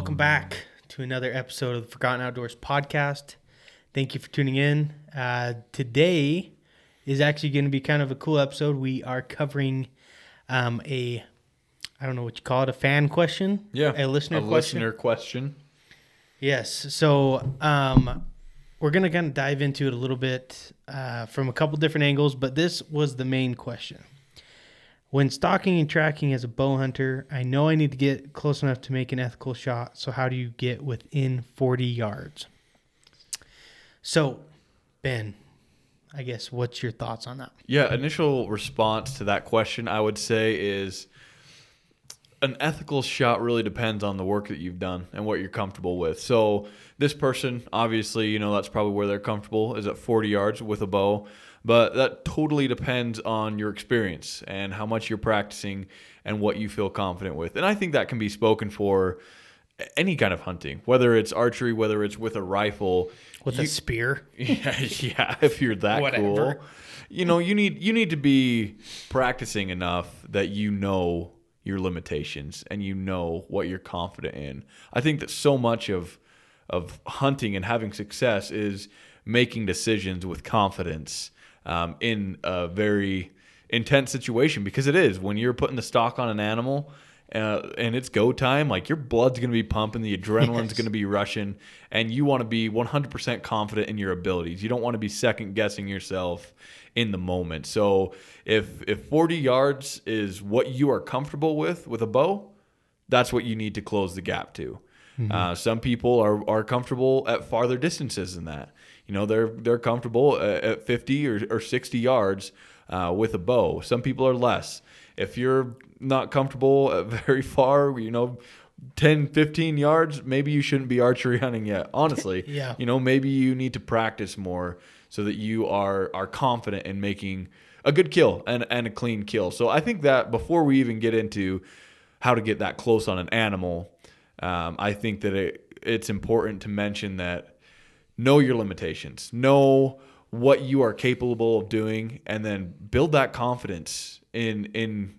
welcome back to another episode of the Forgotten Outdoors podcast. Thank you for tuning in. Uh, today is actually going to be kind of a cool episode. We are covering um, a, I don't know what you call it, a fan question. Yeah, a listener question. a question. listener question. Yes. So um, we're going to kind of dive into it a little bit uh, from a couple different angles, but this was the main question. When stalking and tracking as a bow hunter, I know I need to get close enough to make an ethical shot. So, how do you get within 40 yards? So, Ben, I guess what's your thoughts on that? Yeah, initial response to that question I would say is an ethical shot really depends on the work that you've done and what you're comfortable with. So this person, obviously, you know, that's probably where they're comfortable is at 40 yards with a bow, but that totally depends on your experience and how much you're practicing and what you feel confident with. And I think that can be spoken for any kind of hunting, whether it's archery, whether it's with a rifle, with you, a spear. Yeah, yeah, if you're that Whatever. cool. You know, you need you need to be practicing enough that you know your limitations and you know what you're confident in. I think that so much of of hunting and having success is making decisions with confidence um, in a very intense situation because it is when you're putting the stock on an animal uh, and it's go time like your blood's going to be pumping the adrenaline's Yes. going to be rushing and you want to be 100% confident in your abilities you don't want to be second guessing yourself in the moment so if if 40 yards is what you are comfortable with with a bow that's what you need to close the gap to. Uh, some people are, are comfortable at farther distances than that. You know, they're they're comfortable at, at 50 or, or 60 yards uh, with a bow. Some people are less. If you're not comfortable at very far, you know, 10, 15 yards, maybe you shouldn't be archery hunting yet. Honestly, Yeah. You know, maybe you need to practice more so that you are are confident in making a good kill and, and a clean kill. So I think that before we even get into how to get that close on an animal, um, I think that it, it's important to mention that know your limitations, know what you are capable of doing, and then build that confidence in in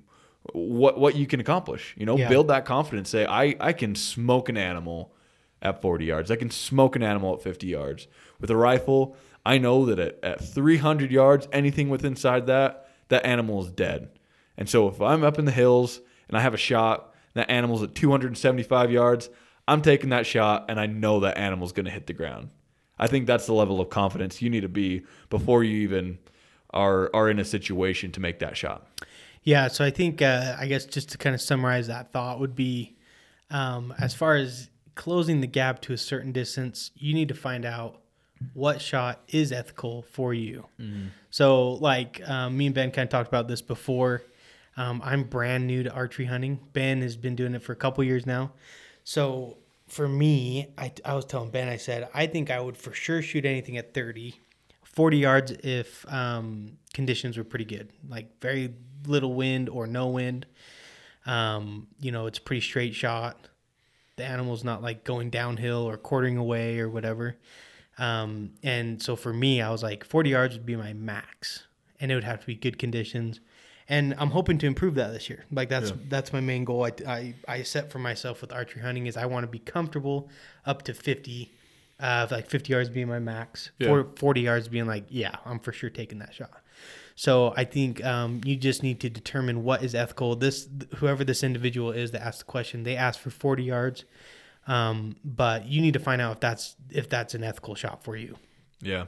what what you can accomplish. You know, Yeah. build that confidence. Say, I I can smoke an animal at 40 yards. I can smoke an animal at 50 yards. With a rifle, I know that at, at 300 yards, anything with inside that, that animal is dead. And so if I'm up in the hills and I have a shot, that animal's at 275 yards, I'm taking that shot and I know that animal's going to hit the ground. I think that's the level of confidence you need to be before you even are are in a situation to make that shot. Yeah, so I think uh, I guess just to kind of summarize that thought would be, um, as far as closing the gap to a certain distance, you need to find out what shot is ethical for you. So, like um, me and Ben kind of talked about this before. Um, I'm brand new to archery hunting. Ben has been doing it for a couple years now. So for me, I, I was telling Ben, I said I think I would for sure shoot anything at 30, 40 yards if um, conditions were pretty good, like very little wind or no wind. Um, you know, it's pretty straight shot. The animal's not like going downhill or quartering away or whatever. Um, and so for me, I was like 40 yards would be my max, and it would have to be good conditions. And I'm hoping to improve that this year. Like that's Yeah. that's my main goal. I, I I set for myself with archery hunting is I want to be comfortable up to 50, uh, like 50 yards being my max. Yeah. Four- 40 yards being like, yeah, I'm for sure taking that shot. So I think um, you just need to determine what is ethical. This whoever this individual is that asked the question, they asked for 40 yards, um, but you need to find out if that's if that's an ethical shot for you. Yeah,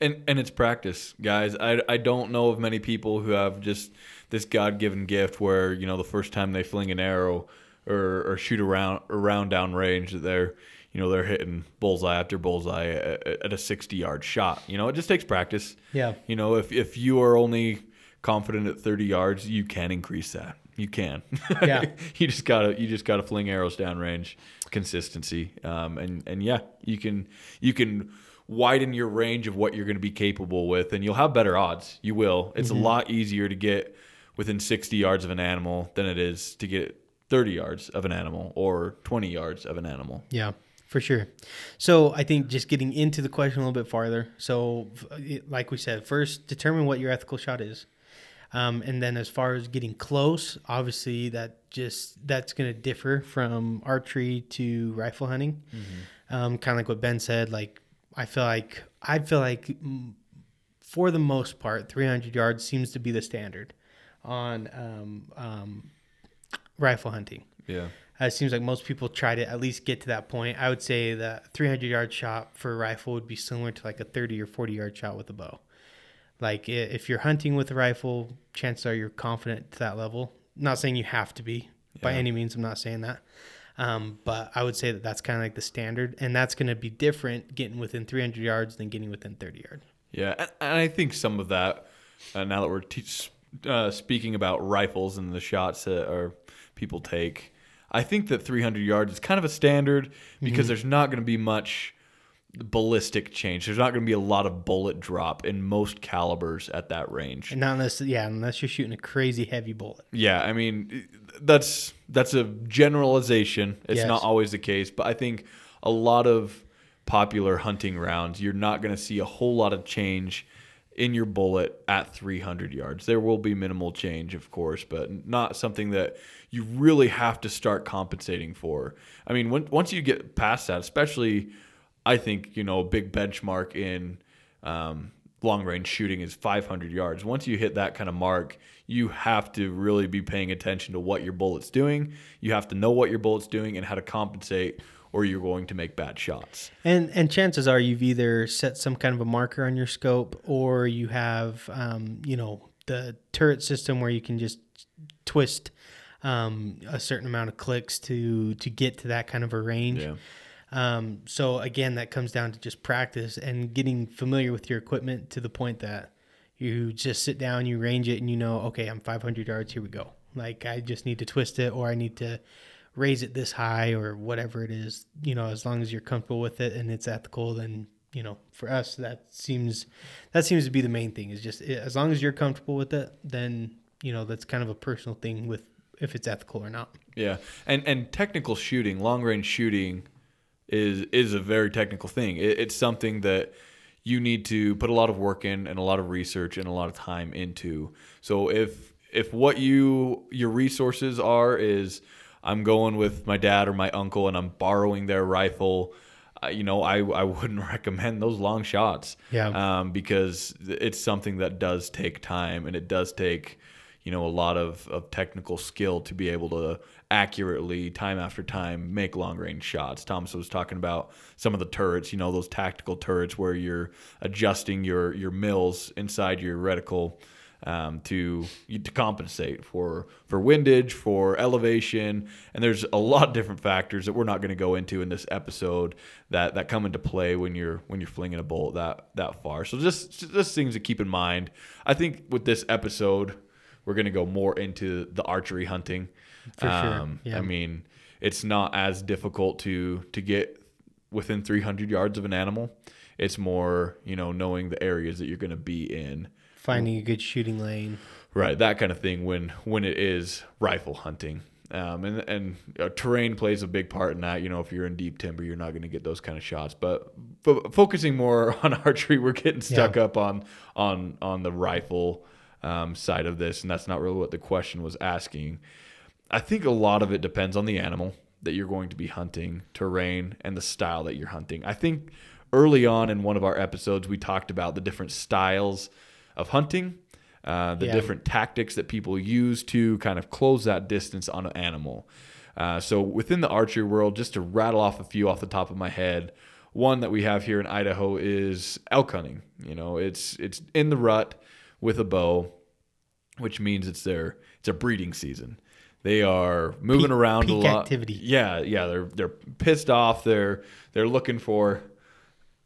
and and it's practice, guys. I I don't know of many people who have just this God given gift where you know the first time they fling an arrow or or shoot around around down range that they're you know they're hitting bullseye after bullseye at, at a sixty yard shot. You know, it just takes practice. Yeah. You know, if if you are only confident at thirty yards, you can increase that. You can. Yeah. you just gotta you just gotta fling arrows down range, consistency, um, and and yeah, you can you can widen your range of what you're going to be capable with, and you'll have better odds. You will. It's a lot easier to get within 60 yards of an animal than it is to get 30 yards of an animal or 20 yards of an animal. Yeah, for sure. So I think just getting into the question a little bit farther. So, like we said, first determine what your ethical shot is. Um, and then as far as getting close, obviously that just that's going to differ from archery to rifle hunting. Um, kind of like what Ben said. Like I feel like I feel like for the most part, 300 yards seems to be the standard on um, um, rifle hunting. Yeah. Uh, it seems like most people try to at least get to that point. I would say that 300 yard shot for a rifle would be similar to like a 30 or 40 yard shot with a bow. Like if you're hunting with a rifle, chances are you're confident to that level. Not saying you have to be by any means. I'm not saying that. Um, but I would say that that's kind of like the standard, and that's going to be different getting within 300 yards than getting within 30 yards. Yeah, and, and I think some of that, uh, now that we're te- uh, speaking about rifles and the shots that are people take, I think that 300 yards is kind of a standard because there's not going to be much ballistic change. There's not going to be a lot of bullet drop in most calibers at that range. And not unless, yeah, unless you're shooting a crazy heavy bullet. Yeah, I mean that's that's a generalization. It's Yes. not always the case, but I think a lot of popular hunting rounds, you're not going to see a whole lot of change in your bullet at 300 yards. There will be minimal change, of course, but not something that you really have to start compensating for. I mean, when, once you get past that, especially, I think you know a big benchmark in um, long range shooting is 500 yards. Once you hit that kind of mark, you have to really be paying attention to what your bullet's doing. You have to know what your bullet's doing and how to compensate, or you're going to make bad shots. And and chances are you've either set some kind of a marker on your scope, or you have um, you know the turret system where you can just twist um, a certain amount of clicks to to get to that kind of a range. Yeah. Um, so again, that comes down to just practice and getting familiar with your equipment to the point that you just sit down, you range it, and you know, okay, I'm 500 yards. Here we go. Like I just need to twist it, or I need to raise it this high, or whatever it is. You know, as long as you're comfortable with it and it's ethical, then you know, for us, that seems that seems to be the main thing. Is just eh, as long as you're comfortable with it, then you know that's kind of a personal thing with if it's ethical or not. Yeah, and and technical shooting, long range shooting, is is a very technical thing. It, it's something that you need to put a lot of work in and a lot of research and a lot of time into. So if if what you your resources are is I'm going with my dad or my uncle and I'm borrowing their rifle, uh, you know I I wouldn't recommend those long shots. Yeah. Um, because it's something that does take time and it does take you know a lot of, of technical skill to be able to accurately time after time make long range shots. Thomas was talking about some of the turrets you know those tactical turrets where you're adjusting your your mills inside your reticle um, to to compensate for for windage for elevation. And there's a lot of different factors that we're not going to go into in this episode that that come into play when you're when you're flinging a bullet that that far. So just just things to keep in mind. I think with this episode we're going to go more into the archery hunting. For sure, yeah. I mean, it's not as difficult to to get within 300 yards of an animal. It's more, you know, knowing the areas that you're going to be in. Finding a good shooting lane. Right, that kind of thing when when it is rifle hunting. Um, and and uh, terrain plays a big part in that. You know, if you're in deep timber, you're not going to get those kind of shots. But fo- focusing more on archery, we're getting stuck Yeah. up on on on the rifle um, side of this, and that's not really what the question was asking. I think a lot of it depends on the animal that you're going to be hunting, terrain, and the style that you're hunting. I think early on in one of our episodes, we talked about the different styles of hunting, uh, the Yeah. different tactics that people use to kind of close that distance on an animal. Uh, so within the archery world, just to rattle off a few off the top of my head, one that we have here in Idaho is elk hunting. You know, it's it's in the rut with a bow, which means it's their it's a breeding season. They are moving Peak- around a peak lot. activity. Yeah, yeah, they're they're pissed off. They're they're looking for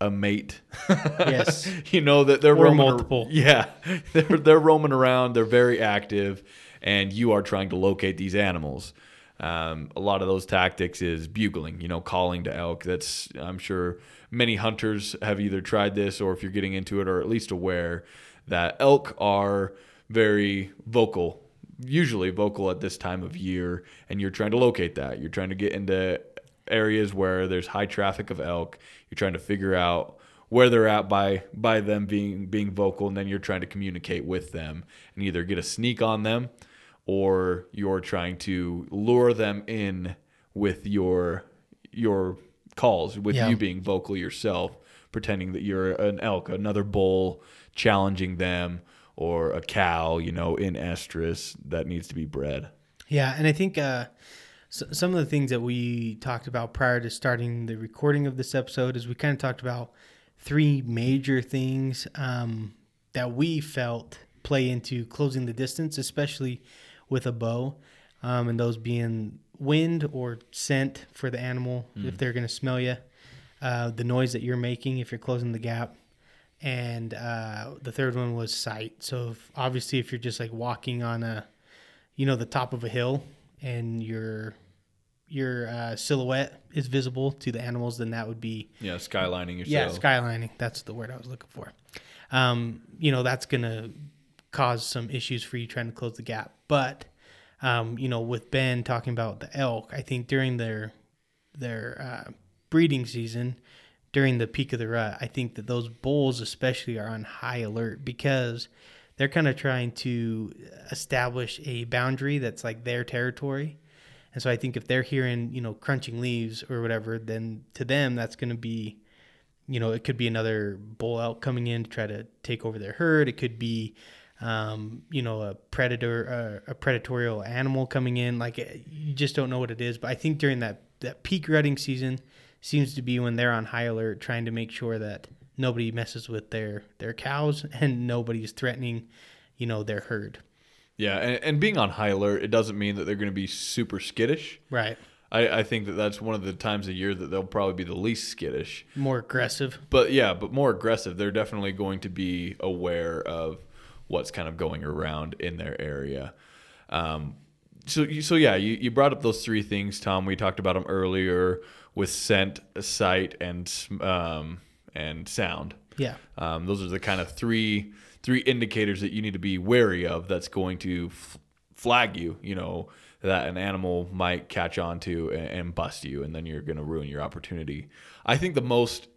a mate. Yes. you know that they're Or roaming multiple. yeah, they're they're roaming around. They're very active, and you are trying to locate these animals. Um, a lot of those tactics is bugling, you know, calling to elk. That's I'm sure many hunters have either tried this or if you're getting into it or at least aware that elk are very vocal, usually vocal at this time of year, and you're trying to locate that. You're trying to get into areas where there's high traffic of elk. You're trying to figure out where they're at by by them being being vocal and then you're trying to communicate with them and either get a sneak on them or you're trying to lure them in with your your calls with Yeah. you being vocal yourself pretending that you're an elk another bull challenging them or a cow you know in estrus that needs to be bred. Yeah, and I think uh, s- some of the things that we talked about prior to starting the recording of this episode is we kind of talked about three major things um, that we felt play into closing the distance, especially with a bow, um, and those being wind or scent for the animal if they're going to smell you, uh, the noise that you're making if you're closing the gap, and uh, the third one was sight. So if, obviously, if you're just like walking on a you know the top of a hill and your your uh, silhouette is visible to the animals, then that would be yeah skylining yourself. yeah skylining. That's the word I was looking for. Um, you know that's gonna cause some issues for you trying to close the gap. But um, you know with Ben talking about the elk, I think during their their uh, breeding season, during the peak of the rut, I think that those bulls especially are on high alert because they're kind of trying to establish a boundary that's like their territory. And so I think if they're hearing, you know, crunching leaves or whatever, then to them that's going to be, you know, it could be another bull elk coming in to try to take over their herd. It could be, um, you know, a predator, uh, a predatorial animal coming in. Like eh, you just don't know what it is. But I think during that that peak rutting season seems to be when they're on high alert, trying to make sure that nobody messes with their their cows and nobody's threatening, you know, their herd. yeah and, and being on high alert it doesn't mean that they're going to be super skittish Right. I, I think that that's one of the times of year that they'll probably be the least skittish More aggressive. but yeah, but more aggressive. They're definitely going to be aware of what's kind of going around in their area. Um, so, you- so yeah, you, you brought up those three things, Tom. We talked about them earlier with scent, sight, and um, and sound. Yeah. Um, those are the kind of three three indicators that you need to be wary of. That's going to f- flag you. You know that an animal might catch on to and, and bust you, and then you're going to ruin your opportunity. I think the most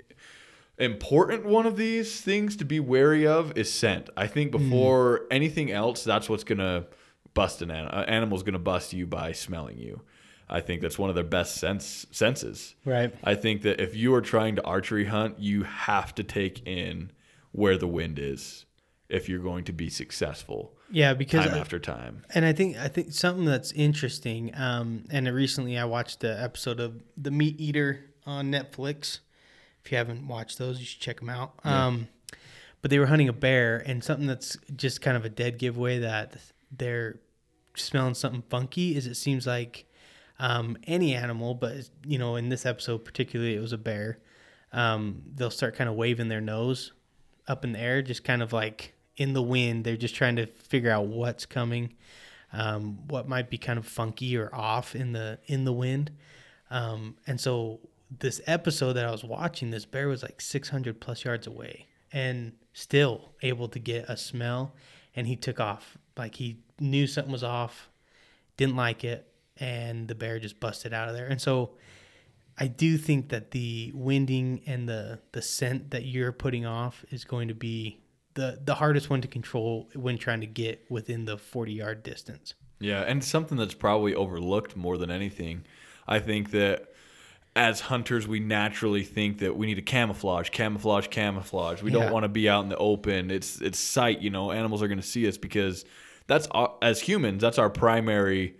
important one of these things to be wary of is scent. I think before anything else, that's what's going to bust an animal. Animal's going to bust you by smelling you. I think that's one of their best sense senses. Right. I think that if you are trying to archery hunt, you have to take in where the wind is if you're going to be successful Yeah, because time after time. and I think I think something that's interesting. Um, and recently I watched the episode of The MeatEater on Netflix. If you haven't watched those, you should check them out. Um, but they were hunting a bear, and something that's just kind of a dead giveaway that they're smelling something funky is it seems like um, any animal, but you know, in this episode particularly, it was a bear. Um, they'll start kind of waving their nose up in the air, just kind of like in the wind. They're just trying to figure out what's coming, um, what might be kind of funky or off in the in the wind. Um, and so this episode that I was watching, this bear was like 600 plus yards away and still able to get a smell. And he took off. Like he knew something was off, didn't like it, and the bear just busted out of there. And so I do think that the winding and the the scent that you're putting off is going to be the the hardest one to control when trying to get within the 40 yard distance. Yeah, and something that's probably overlooked more than anything. I think that as hunters, we naturally think that we need to camouflage, camouflage, camouflage. We Yeah. don't want to be out in the open. It's it's sight. You know, animals are going to see us because that's our, as humans. That's our primary,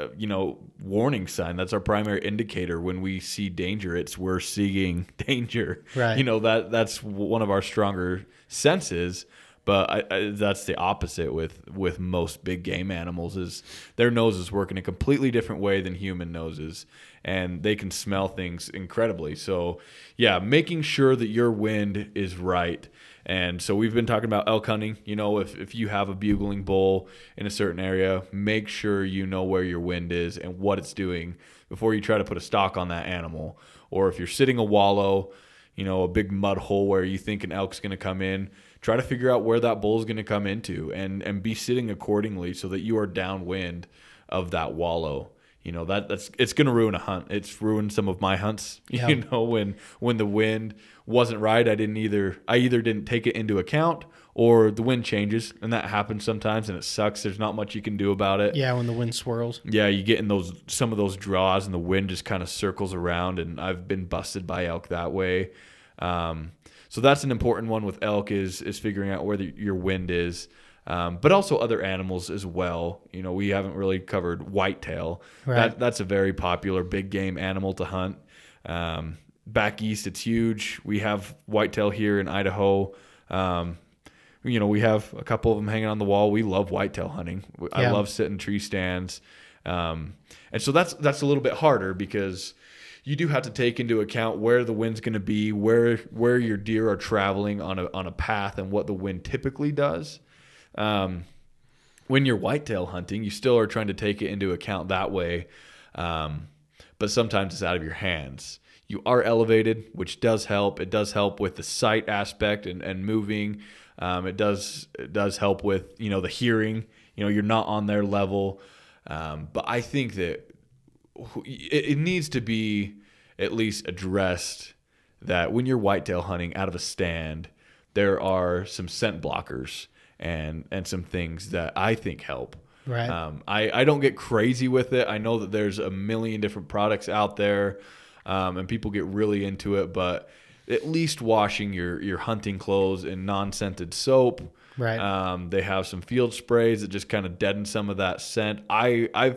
Uh, you know, warning sign. That's our primary indicator when we see danger. It's we're seeing danger. Right. You know that that's one of our stronger senses. But I, I, that's the opposite with with most big game animals. Is their noses work in a completely different way than human noses, and they can smell things incredibly. So, yeah, making sure that your wind is right. And so we've been talking about elk hunting. You know, if, if you have a bugling bull in a certain area, make sure you know where your wind is and what it's doing before you try to put a stock on that animal. Or if you're sitting a wallow, you know, a big mud hole where you think an elk's going to come in, try to figure out where that bull is going to come into and and be sitting accordingly so that you are downwind of that wallow. you know that that's it's going to ruin a hunt. It's ruined some of my hunts. Yeah. You know when when the wind wasn't right, I didn't either. I either didn't take it into account or the wind changes, and that happens sometimes, and it sucks. There's not much you can do about it. Yeah, when the wind swirls. Yeah, you get in those some of those draws, and the wind just kind of circles around, and I've been busted by elk that way. Um, so that's an important one with elk is is figuring out where the, your wind is. Um, but also other animals as well. You know, we haven't really covered whitetail. Right. That, that's a very popular big game animal to hunt. Um, back east, it's huge. We have whitetail here in Idaho. Um, you know, we have a couple of them hanging on the wall. We love whitetail hunting. I Yeah. love sitting tree stands. Um, and so that's that's a little bit harder because you do have to take into account where the wind's going to be, where where your deer are traveling on a on a path, and what the wind typically does. Um, when you're whitetail hunting, you still are trying to take it into account that way, um, but sometimes it's out of your hands. You are elevated, which does help. It does help with the sight aspect and, and moving. Um, it does it does help with you know the hearing. You know you're not on their level, um, but I think that it, it needs to be at least addressed that when you're whitetail hunting out of a stand, there are some scent blockers and and some things that I think help. Right. Um, I I don't get crazy with it. I know that there's a million different products out there, um, and people get really into it. But at least washing your your hunting clothes in non-scented soap. Right. Um, they have some field sprays that just kind of deaden some of that scent. I I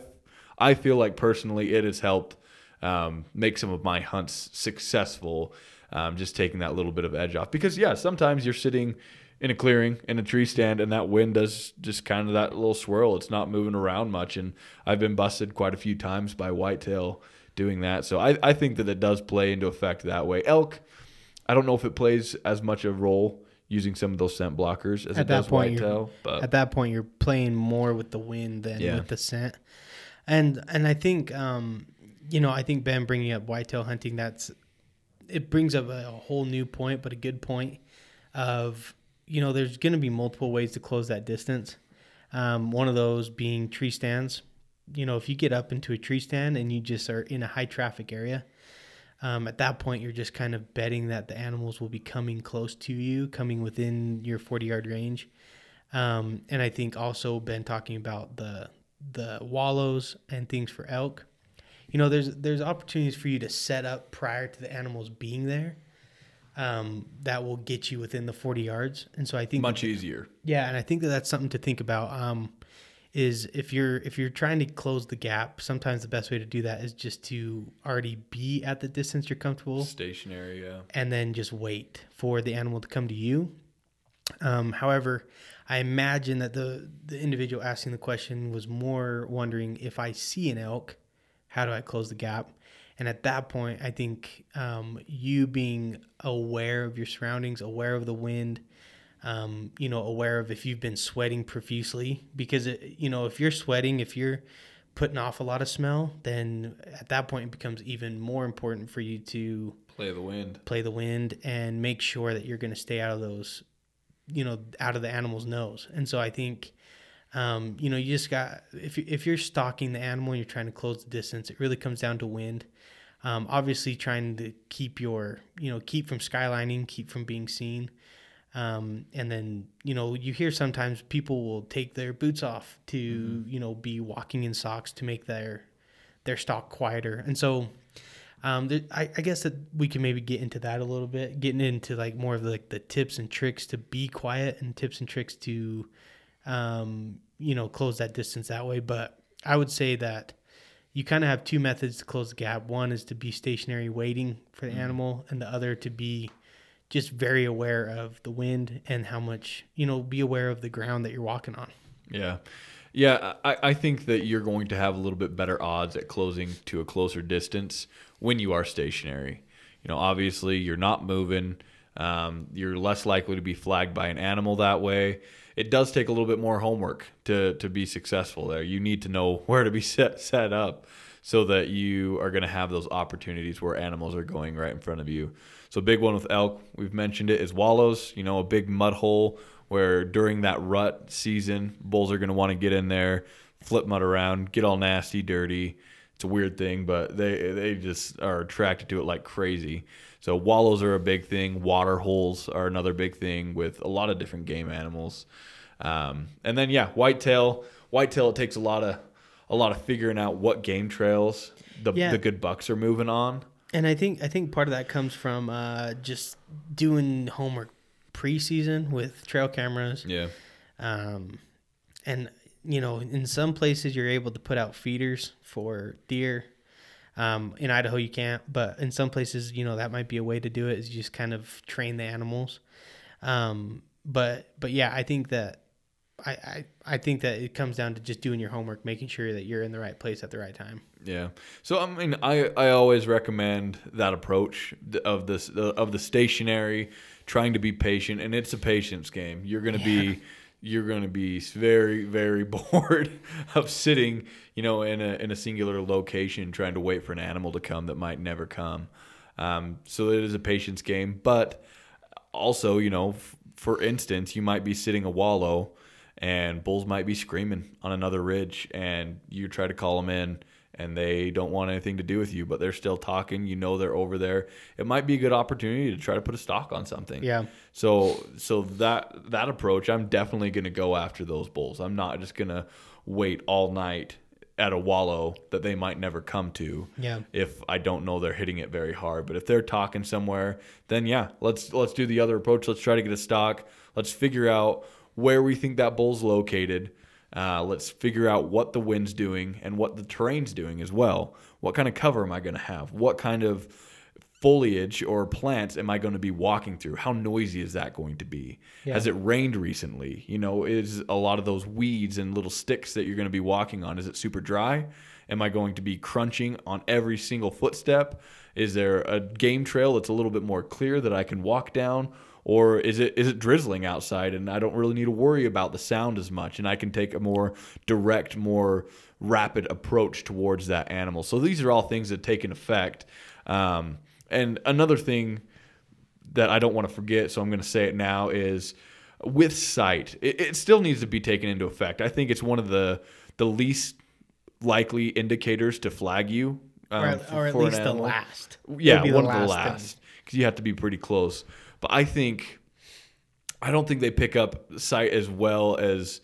I feel like personally it has helped um, make some of my hunts successful. Um, just taking that little bit of edge off because yeah, sometimes you're sitting in a clearing in a tree stand and that wind does just kind of that little swirl. It's not moving around much, and I've been busted quite a few times by whitetail doing that. So I, I think that it does play into effect that way. Elk, I don't know if it plays as much a role using some of those scent blockers as At it that does point, whitetail. But At that point, you're playing more with the wind than Yeah. with the scent. And and I think um, you know I think Ben bringing up whitetail hunting that's it brings up a, a whole new point, but a good point of you know there's going to be multiple ways to close that distance. Um, one of those being tree stands. You know, if you get up into a tree stand and you just are in a high traffic area, um, at that point you're just kind of betting that the animals will be coming close to you, coming within your 40 yard range. Um, and I think also Ben talking about the the wallows and things for elk. You know, there's there's opportunities for you to set up prior to the animals being there. Um, that will get you within the 40 yards, and so I think much easier. yeah, and I think that that's something to think about. Um, is if you're if you're trying to close the gap, sometimes the best way to do that is just to already be at the distance you're comfortable, Stationary, yeah. and then just wait for the animal to come to you. Um, however, I imagine that the the individual asking the question was more wondering if I see an elk, how do I close the gap? And at that point, I think um, you being aware of your surroundings, aware of the wind, um, you know, aware of if you've been sweating profusely, because it, you know, if you're sweating, if you're putting off a lot of smell, then at that point it becomes even more important for you to Play the wind. play the wind and make sure that you're going to stay out of those, you know, out of the animal's nose. And so I think, um, you know, you just got if you, if you're stalking the animal and you're trying to close the distance, it really comes down to wind. Um, obviously, trying to keep your, you know, keep from skylining, keep from being seen. Um, and then, you know, you hear sometimes people will take their boots off to, you know, be walking in socks to make their their stock quieter. And so, um, there, I, I guess that we can maybe get into that a little bit, getting into like more of like the tips and tricks to be quiet and tips and tricks to, um, you know, close that distance that way. But I would say that you kind of have two methods to close the gap. One is to be stationary waiting for the animal, and the other to be just very aware of the wind and how much, you know, be aware of the ground that you're walking on. Yeah. Yeah, I, I think that you're going to have a little bit better odds at closing to a closer distance when you are stationary. You know, obviously, you're not moving. Um, you're less likely to be flagged by an animal that way. It does take a little bit more homework to, to be successful there. You need to know where to be set, set up so that you are going to have those opportunities where animals are going right in front of you. So, big one with elk, we've mentioned it, is wallows, you know, a big mud hole where during that rut season, bulls are going to want to get in there, flip mud around, get all nasty, dirty. It's a weird thing, but they they just are attracted to it like crazy. So wallows are a big thing. Water holes are another big thing with a lot of different game animals. Um, and then yeah, whitetail. Whitetail it takes a lot of a lot of figuring out what game trails the Yeah. the good bucks are moving on. And I think I think part of that comes from uh, just doing homework preseason with trail cameras, Yeah. um, and you know, in some places you're able to put out feeders for deer. Um, in Idaho you can't, but in some places, you know, that might be a way to do it. Is you just kind of train the animals. Um, but but yeah, I think that I, I I think that it comes down to just doing your homework, making sure that you're in the right place at the right time. Yeah. So I mean, I I always recommend that approach of this of the stationary, trying to be patient, and it's a patience game. You're gonna be you're gonna be very very bored of sitting, you know, in a in a singular location trying to wait for an animal to come that might never come. Um, so it is a patience game, but also, you know, f- for instance, you might be sitting a wallow and bulls might be screaming on another ridge and you try to call them in and they don't want anything to do with you, but they're still talking. You know they're over there. It might be a good opportunity to try to put a stock on something. Yeah. So so that that approach, I'm definitely going to go after those bulls. I'm not just going to wait all night at a wallow that they might never come to Yeah. if I don't know they're hitting it very hard. But if they're talking somewhere, then yeah, let's let's do the other approach. Let's try to get a stock. Let's figure out where we think that bull's located. Uh, let's figure out what the wind's doing and what the terrain's doing as well. What kind of cover am I going to have? What kind of foliage or plants am I going to be walking through? How noisy is that going to be? Yeah. Has it rained recently? You know, is a lot of those weeds and little sticks that you're going to be walking on, is it super dry? Am I going to be crunching on every single footstep? Is there a game trail that's a little bit more clear that I can walk down? Or is it is it drizzling outside and I don't really need to worry about the sound as much and I can take a more direct, more rapid approach towards that animal. So these are all things that take an effect. Um, and another thing that I don't want to forget, so I'm going to say it now, is with sight. It, it still needs to be taken into effect. I think it's one of the the least likely indicators to flag you, um, or, or at least the last. Yeah, Would be one of the last because you have to be pretty close. But I think I don't think they pick up sight as well as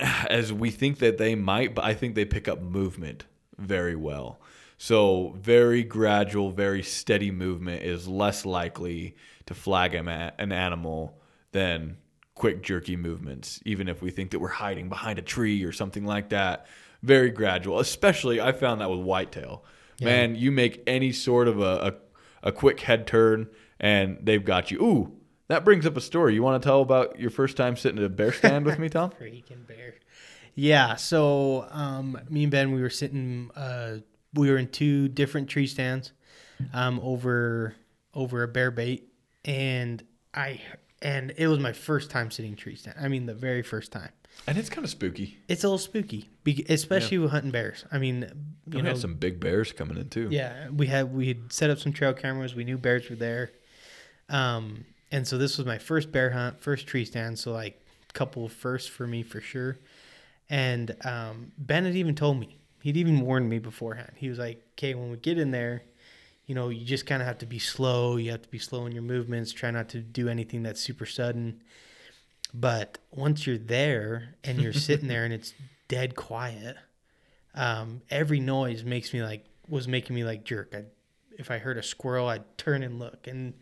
as we think that they might. But I think they pick up movement very well. So very gradual, very steady movement is less likely to flag an animal than quick jerky movements. Even if we think that we're hiding behind a tree or something like that, very gradual. Especially I found that with whitetail. Man, you make any sort of a, a a quick head turn and they've got you. Ooh, that brings up a story. You want to tell about your first time sitting at a bear stand with me, Tom? Freaking bear. Yeah. So um, me and Ben, we were sitting. Uh, we were in two different tree stands, um, over over a bear bait, and I and it was my first time sitting tree stand. I mean, the very first time. And it's kind of spooky. It's a little spooky, especially with hunting bears. I mean, We you know, had some big bears coming in too. yeah, we had we had set up some trail cameras. We knew bears were there, um, and so this was my first bear hunt, first tree stand. So like a couple of firsts for me for sure. And um, Ben had even told me he'd even warned me beforehand. He was like, "Okay, when we get in there, you know, you just kind of have to be slow. You have to be slow in your movements. Try not to do anything that's super sudden." But once you're there and you're sitting there and it's dead quiet, um, every noise makes me like was making me like jerk. I, if I heard a squirrel, I'd turn and look, and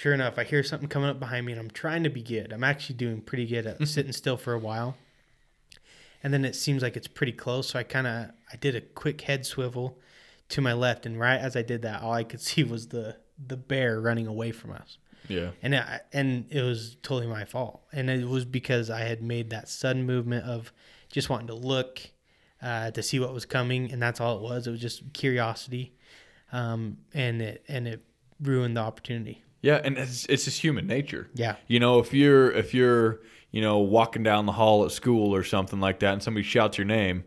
sure enough, I hear something coming up behind me, and I'm trying to be good. I'm actually doing pretty good at sitting still for a while, and then it seems like it's pretty close. So I kind of I did a quick head swivel to my left, and right as I did that, all I could see was the the bear running away from us Yeah. and I, and it was totally my fault and it was because i had made that sudden movement of just wanting to look uh, to see what was coming and that's all it was it was just curiosity um, and it and it ruined the opportunity Yeah, and it's it's just human nature. yeah You know, if you're if you're you know walking down the hall at school or something like that, and somebody shouts your name,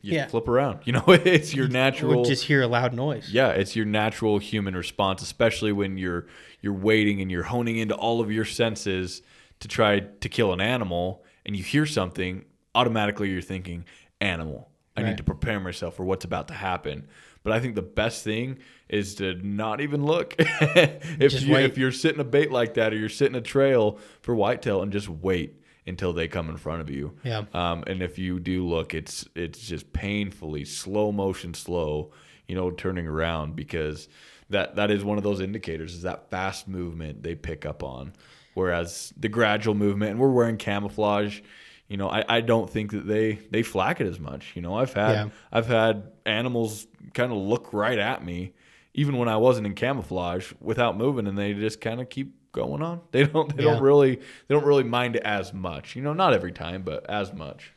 you Yeah. flip around. You know, it's your natural. just hear a loud noise yeah, it's your natural human response, especially when you're you're waiting and you're honing into all of your senses to try to kill an animal, and you hear something. Automatically, you're thinking animal, I Right. need to prepare myself for what's about to happen. But I think the best thing is to not even look. if Just you wait. if you're sitting a bait like that or you're sitting a trail for whitetail and just wait until they come in front of you. Yeah. Um, and if you do look, it's it's just painfully slow motion, slow, you know, turning around because that that is one of those indicators is that fast movement they pick up on, whereas the gradual movement and we're wearing camouflage. You know, I, I don't think that they they flack it as much. You know, I've had Yeah. I've had animals kind of look right at me, even when I wasn't in camouflage, without moving, and they just kind of keep going on. They don't they Yeah. don't really they don't really mind it as much. You know, not every time, but as much.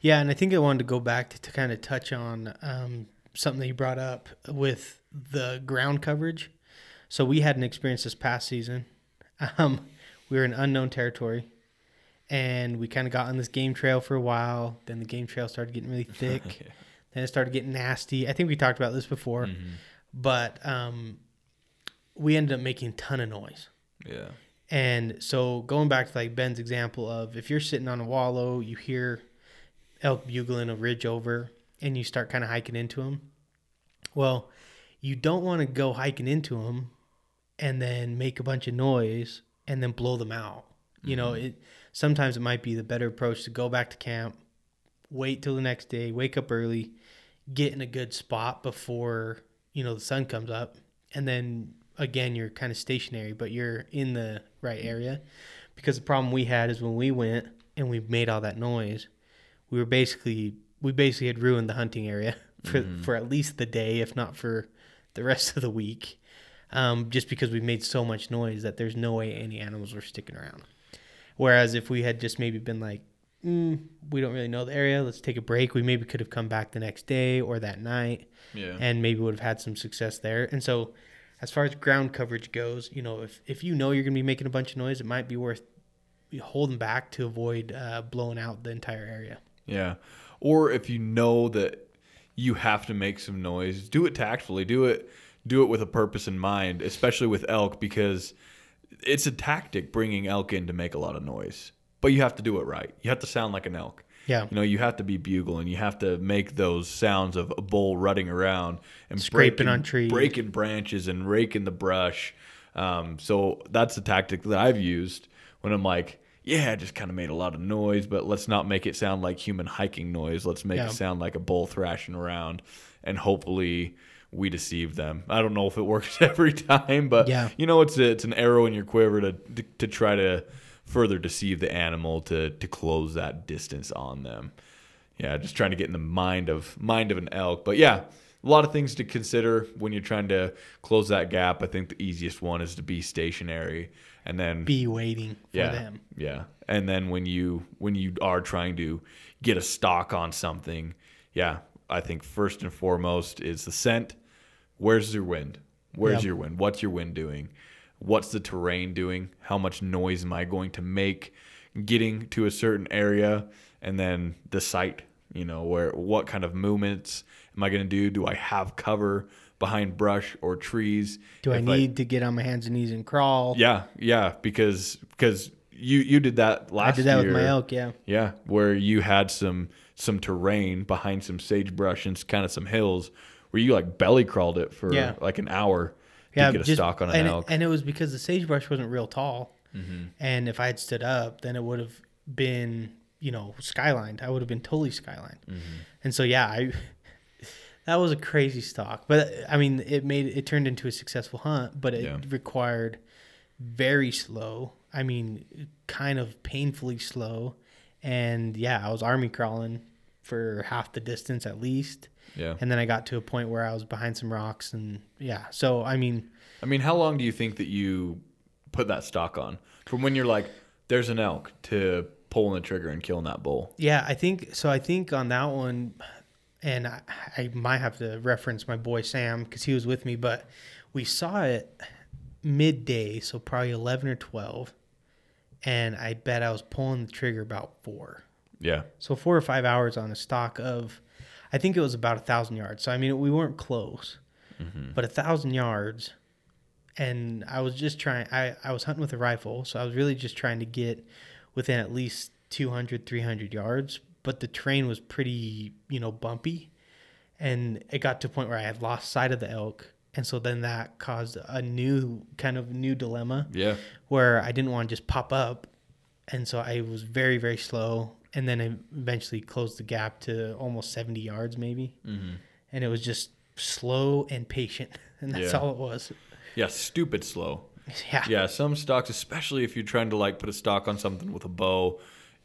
Yeah, and I think I wanted to go back to, to kind of touch on um, something that you brought up with the ground coverage. So we had an experience this past season. Um, we were in unknown territory, and we kind of got on this game trail for a while. Then the game trail started getting really thick. Then it started getting nasty. I think we talked about this before, Mm-hmm. but um, we ended up making a ton of noise. Yeah. And so going back to like Ben's example of if you're sitting on a wallow, you hear elk bugling a ridge over, and you start kind of hiking into them. Well, you don't want to go hiking into them and then make a bunch of noise and then blow them out. You know, it sometimes it might be the better approach to go back to camp, wait till the next day, wake up early, get in a good spot before, you know, the sun comes up, and then again you're kind of stationary, but you're in the right area. Because the problem we had is when we went and we made all that noise, we were basically we basically had ruined the hunting area for for at least the day, if not for the rest of the week. Um, just because we made so much noise that there's no way any animals were sticking around. Whereas if we had just maybe been like, mm, we don't really know the area, let's take a break, we maybe could have come back the next day or that night Yeah. and maybe would have had some success there. And so, as far as ground coverage goes, you know, if, if you know you're going to be making a bunch of noise, it might be worth holding back to avoid uh, blowing out the entire area. Yeah. Or if you know that you have to make some noise, do it tactfully. Do it do it with a purpose in mind, especially with elk because it's a tactic bringing elk in to make a lot of noise. But you have to do it right. You have to sound like an elk. Yeah. You know, you have to be bugling. You have to make those sounds of a bull rutting around and Scraping breaking, on trees. breaking branches and raking the brush. Um, so that's a tactic that I've used when I'm like, yeah, I just kind of made a lot of noise, but let's not make it sound like human hiking noise. Let's make Yeah. it sound like a bull thrashing around, and hopefully we deceive them. I don't know if it works every time, but Yeah. you know, it's a, it's an arrow in your quiver to, to to try to further deceive the animal to to close that distance on them. Yeah, just trying to get in the mind of mind of an elk. But yeah, a lot of things to consider when you're trying to close that gap. I think the easiest one is to be stationary, and then Be waiting for yeah, them. yeah. And then when you when you are trying to get a stock on something, yeah, I think first and foremost is the scent. Where's your wind? Where's Yep. your wind? What's your wind doing? What's the terrain doing? How much noise am I going to make getting to a certain area? And then the sight, you know, where what kind of movements am I going to do? Do I have cover behind brush or trees? Do I If need to get on my hands and knees and crawl? yeah, yeah, because because you you did that last I did that year. with my elk. Yeah. Yeah, where you had some some terrain behind some sagebrush and kind of some hills where you like belly crawled it for Yeah. like an hour to Yeah, get a just- stock on an and elk. Mm-hmm. It, and it was because the sagebrush wasn't real tall, and if I had stood up, then it would have been you know skylined. I would have been totally skylined. Mm-hmm. And so yeah, I that was a crazy stalk, but I mean it made it turned into a successful hunt, but it Yeah. required very slow. I mean, kind of painfully slow, and yeah, I was army crawling for half the distance at least. yeah. And then I got to a point where I was behind some rocks, and yeah. So I mean, I mean, how long do you think that you put that stock on from when you're like, there's an elk to pulling the trigger and killing that bull? Yeah, I think so. I think on that one, and I, I might have to reference my boy Sam because he was with me, but we saw it midday, so probably eleven or twelve, and I bet I was pulling the trigger about four. Yeah, So four or five hours on a stock of, I think it was about a thousand yards. So I mean, we weren't close, mm-hmm. but a thousand yards, and I was just trying. I I was hunting with a rifle, so I was really just trying to get within at least 200, 300 yards. but the terrain was pretty, you know, bumpy. And it got to a point where I had lost sight of the elk. And so then that caused a new kind of new dilemma Yeah. where I didn't want to just pop up. And so I was very, very slow. And then I eventually closed the gap to almost 70 yards, maybe. Mm-hmm. And it was just slow and patient. And that's Yeah. all it was. Yeah. Stupid slow. Yeah. Yeah, some stalks, especially if you're trying to like put a stalk on something with a bow,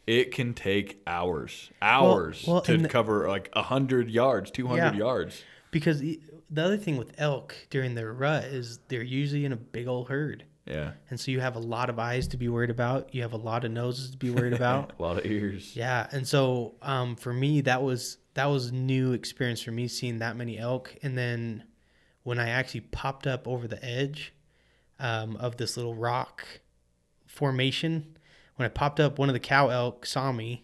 it can take hours, hours well, to the- cover like hundred yards, two hundred Yeah. yards. Because the the other thing with elk during their rut is they're usually in a big old herd. Yeah, And so you have a lot of eyes to be worried about. You have a lot of noses to be worried about. a lot of ears. yeah. And so um, for me, that was that was new experience for me seeing that many elk. And then when I actually popped up over the edge um, of this little rock formation, when I popped up, one of the cow elk saw me,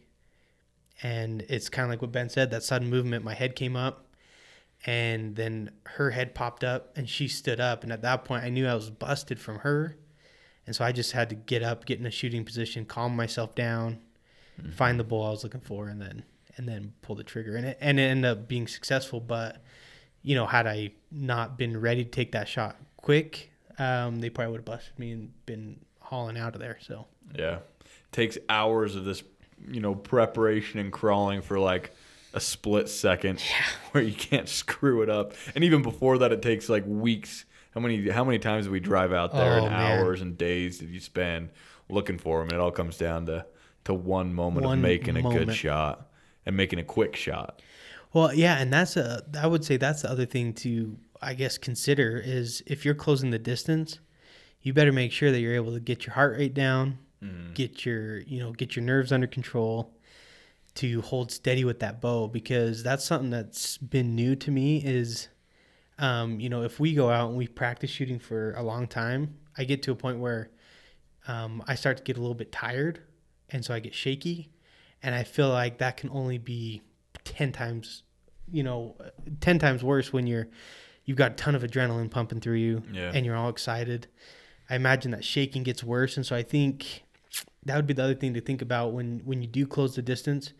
and it's kind of like what Ben said. That sudden movement, my head came up, and then her head popped up, and she stood up. And at that point, I knew I was busted from her, and so I just had to get up, get in a shooting position, calm myself down, find the bull I was looking for, and then and then pull the trigger. And it and it ended up being successful. But you know, had I not been ready to take that shot quick, um, they probably would have busted me and been hauling out of there. So Yeah, takes hours of this, you know, preparation and crawling for like a split second where you can't screw it up. And even before that, it takes like weeks. How many how many times do we drive out there Oh, and man. hours and days did you spend looking for them? And it all comes down to to one moment One of making a good shot and making a quick shot. Well, yeah, and that's a I would say that's the other thing to I guess consider is if you're closing the distance, you better make sure that you're able to get your heart rate down, mm-hmm. get your, you know, get your nerves under control to hold steady with that bow because that's something that's been new to me is um, you know, if we go out and we practice shooting for a long time, I get to a point where um, I start to get a little bit tired and so I get shaky and I feel like that can only be 10 times you know 10 times worse when you're you've got a ton of adrenaline pumping through you Yeah. and you're all excited i imagine that shaking gets worse and so i think that would be the other thing to think about when when you do close the distance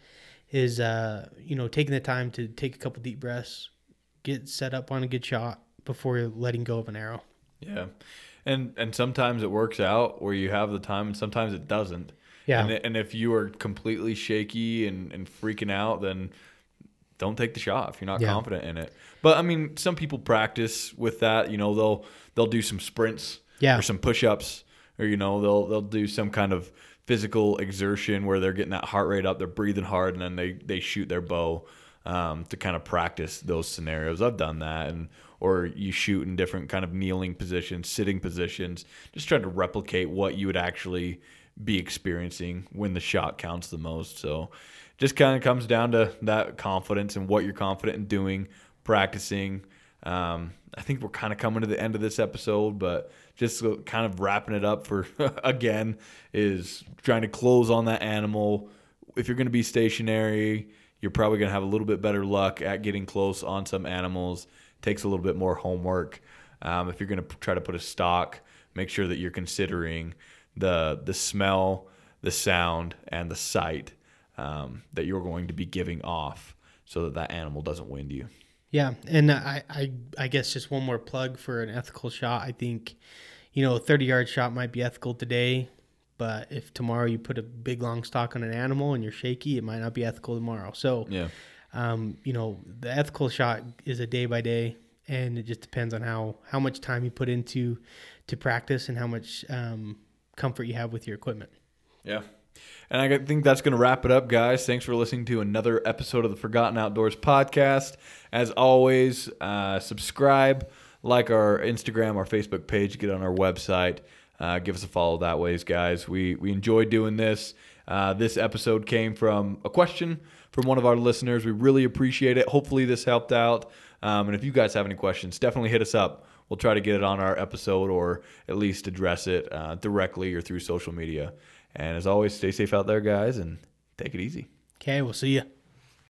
is uh you know taking the time to take a couple deep breaths get set up on a good shot before letting go of an arrow Yeah, and and sometimes it works out where you have the time, and sometimes it doesn't. Yeah. And, and if you are completely shaky and, and freaking out, then don't take the shot if you're not Yeah. confident in it. But I mean, some people practice with that. You know, they'll they'll do some sprints Yeah. or some push-ups, or you know, they'll they'll do some kind of physical exertion where they're getting that heart rate up, they're breathing hard, and then they they shoot their bow um, to kind of practice those scenarios. I've done that, and or you shoot in different kind of kneeling positions, sitting positions, just trying to replicate what you would actually be experiencing when the shot counts the most. So just kind of comes down to that confidence and what you're confident in doing, practicing. Um, I think we're kind of coming to the end of this episode, but just kind of wrapping it up for again is trying to close on that animal. If you're going to be stationary, you're probably going to have a little bit better luck at getting close on some animals. Takes a little bit more homework. Um, if you're going to try to put a stalk, make sure that you're considering the the smell, the sound, and the sight um, that you're going to be giving off, so that that animal doesn't wind you. Yeah, and I, I, I guess just one more plug for an ethical shot. I think, you know, a thirty yard shot might be ethical today, but if tomorrow you put a big long stalk on an animal and you're shaky, it might not be ethical tomorrow. So, Yeah. um, you know, the ethical shot is a day by day, and it just depends on how how much time you put into to practice and how much um, comfort you have with your equipment. Yeah. And I think that's going to wrap it up, guys. Thanks for listening to another episode of the Forgotten Outdoors podcast. As always, uh, subscribe, like our Instagram, our Facebook page, get on our website, uh, give us a follow that ways, guys. We we enjoy doing this. Uh, this episode came from a question from one of our listeners. We really appreciate it. Hopefully, this helped out. Um, and if you guys have any questions, definitely hit us up. We'll try to get it on our episode or at least address it uh, directly or through social media. And as always, stay safe out there, guys, and take it easy. Okay, we'll see you.